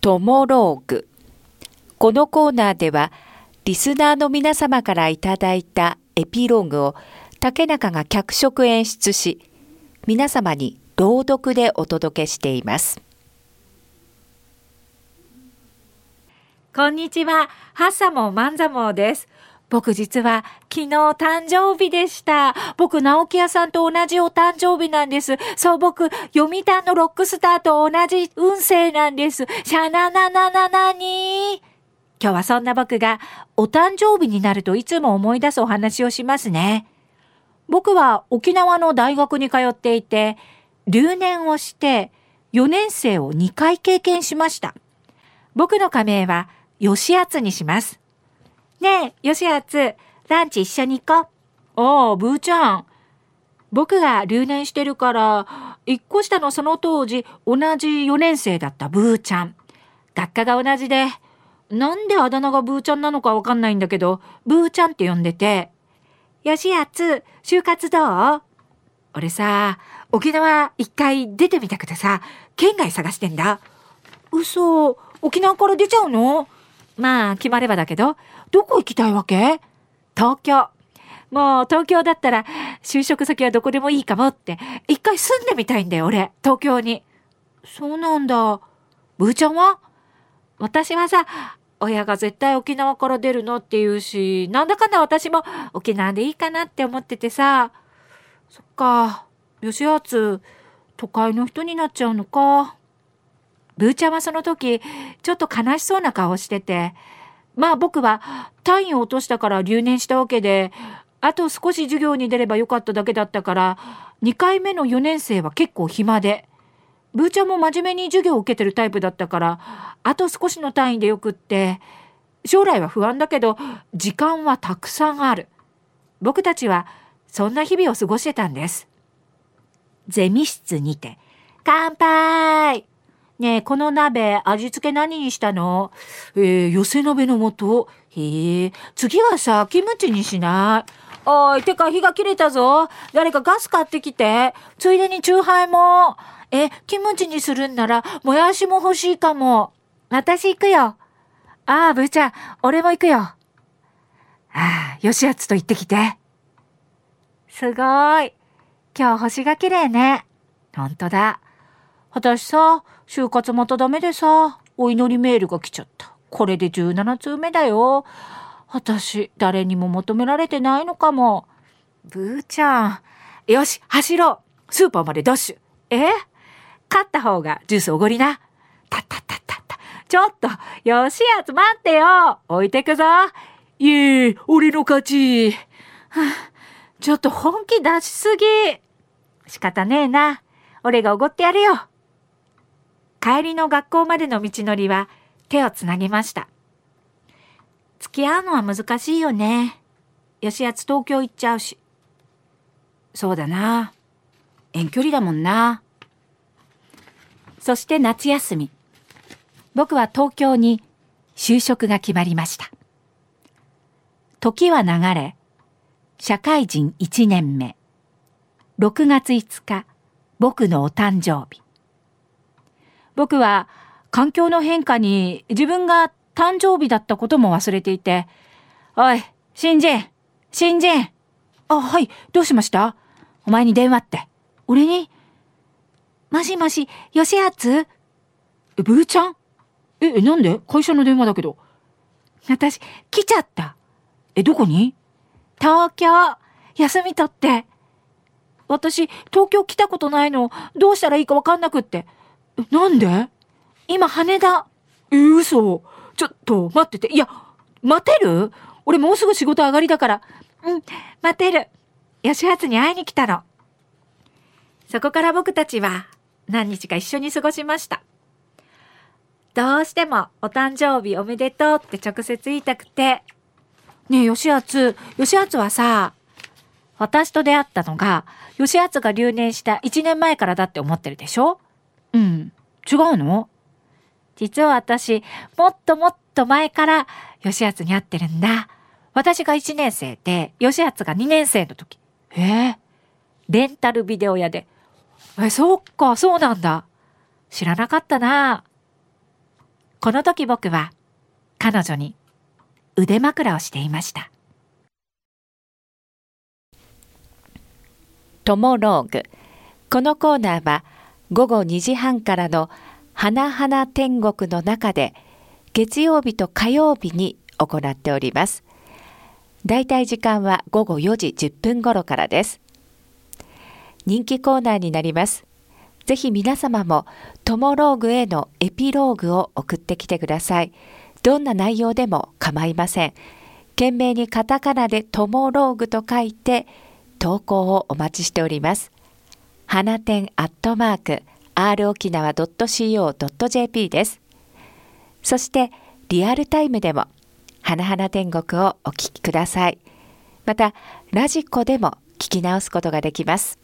トモローグ。このコーナーでは、リスナーの皆様からいただいたエピローグを竹中が脚色演出し、皆様に朗読でお届けしています。こんにちは、ハッサモン万座モです。僕実は昨日誕生日でした。僕、直木屋さんと同じお誕生日なんです。そう、僕、読谷のロックスターと同じ運勢なんです。シャナナナナナに今日はそんな僕がお誕生日になるといつも思い出すお話をしますね。僕は沖縄の大学に通っていて、留年をして4年生を2回経験しました。僕の仮名は吉厚にします。ねえ、吉厚、ランチ一緒に行こう。ああ、ブーちゃん。僕が留年してるから、一個下のその当時、同じ4年生だったブーちゃん。学科が同じで、なんであだ名がブーちゃんなのかわかんないんだけど、ブーちゃんって呼んでて、吉厚、就活どう俺さ、沖縄一回出てみたくてさ、県外探してんだ。嘘、沖縄から出ちゃうのまあ、決まればだけど、どこ行きたいわけ？東京。もう東京だったら就職先はどこでもいいかもって、一回住んでみたいんだよ、俺。東京に。そうなんだ。ブーちゃんは？私はさ、親が絶対沖縄から出るのって言うし、なんだかんだ私も沖縄でいいかなって思っててさ。そっか、吉厚、都会の人になっちゃうのか。ブーちゃんはその時、ちょっと悲しそうな顔してて、まあ僕は単位を落としたから留年したわけで、あと少し授業に出ればよかっただけだったから、2回目の4年生は結構暇で、ブーちゃんも真面目に授業を受けてるタイプだったから、あと少しの単位でよくって、将来は不安だけど、時間はたくさんある。僕たちはそんな日々を過ごしてたんです。ゼミ室にて、乾杯ねえ、この鍋、味付け何にしたの？えー、寄せ鍋の素。へえ、次はさ、キムチにしない？おい、てか火が切れたぞ。誰かガス買ってきて。ついでにチューハイも。え、キムチにするんなら、もやしも欲しいかも。私行くよ。ああ、ブーちゃん、俺も行くよ。ああ、よしやつと行ってきて。すごい。今日星が綺麗ね。ほんとだ。私さ、就活またダメでさ、お祈りメールが来ちゃった。これで17通目だよ。私、誰にも求められてないのかも。ブーちゃん。よし、走ろう。スーパーまでダッシュ。え？勝った方がジュースおごりな。たったったったった。ちょっと、よしやつ待ってよ。置いてくぞ。いえ、俺の勝ち。はあ、ちょっと本気出しすぎ。仕方ねえな。俺がおごってやるよ。帰りの学校までの道のりは手をつなぎました。付き合うのは難しいよね。吉安東京行っちゃうし。そうだな。遠距離だもんな。そして夏休み。僕は東京に就職が決まりました。時は流れ、社会人1年目。6月5日、僕のお誕生日。僕は環境の変化に自分が誕生日だったことも忘れていて、おい、新人新人あ、はい、どうしました？お前に電話って。俺に？もしもし、吉厚え、ブーちゃん？え、なんで？会社の電話だけど。私、来ちゃった。え、どこに？東京。休み取って。私、東京来たことないの。どうしたらいいかわかんなくって。なんで？今羽田。え、嘘。ちょっと、待ってて。いや、待てる？俺もうすぐ仕事上がりだから。うん、待てる。吉初に会いに来たの。そこから僕たちは何日か一緒に過ごしました。どうしてもお誕生日おめでとうって直接言いたくて。ねえ、吉厚、吉厚はさ、私と出会ったのが、吉厚が留年した1年前からだって思ってるでしょ？うん。違うの？実は私、もっともっと前から吉厚に会ってるんだ。私が1年生で、吉厚が2年生の時。ええ？レンタルビデオ屋で。え、そっか、そうなんだ。知らなかったな。この時僕は彼女に腕枕をしていました。トモローグ。このコーナーは午後2時半からの花々天国の中で月曜日と火曜日に行っております。だいたい時間は午後4時10分頃からです。人気コーナーになります。ぜひ皆様もトモローグへのエピローグを送ってきてください。どんな内容でも構いません。懸命にカタカナでトモローグと書いて投稿をお待ちしております。花店アットマーク r 沖縄 .co.jp です。そしてリアルタイムでも花々天国をお聞きください。またラジコでも聞き直すことができます。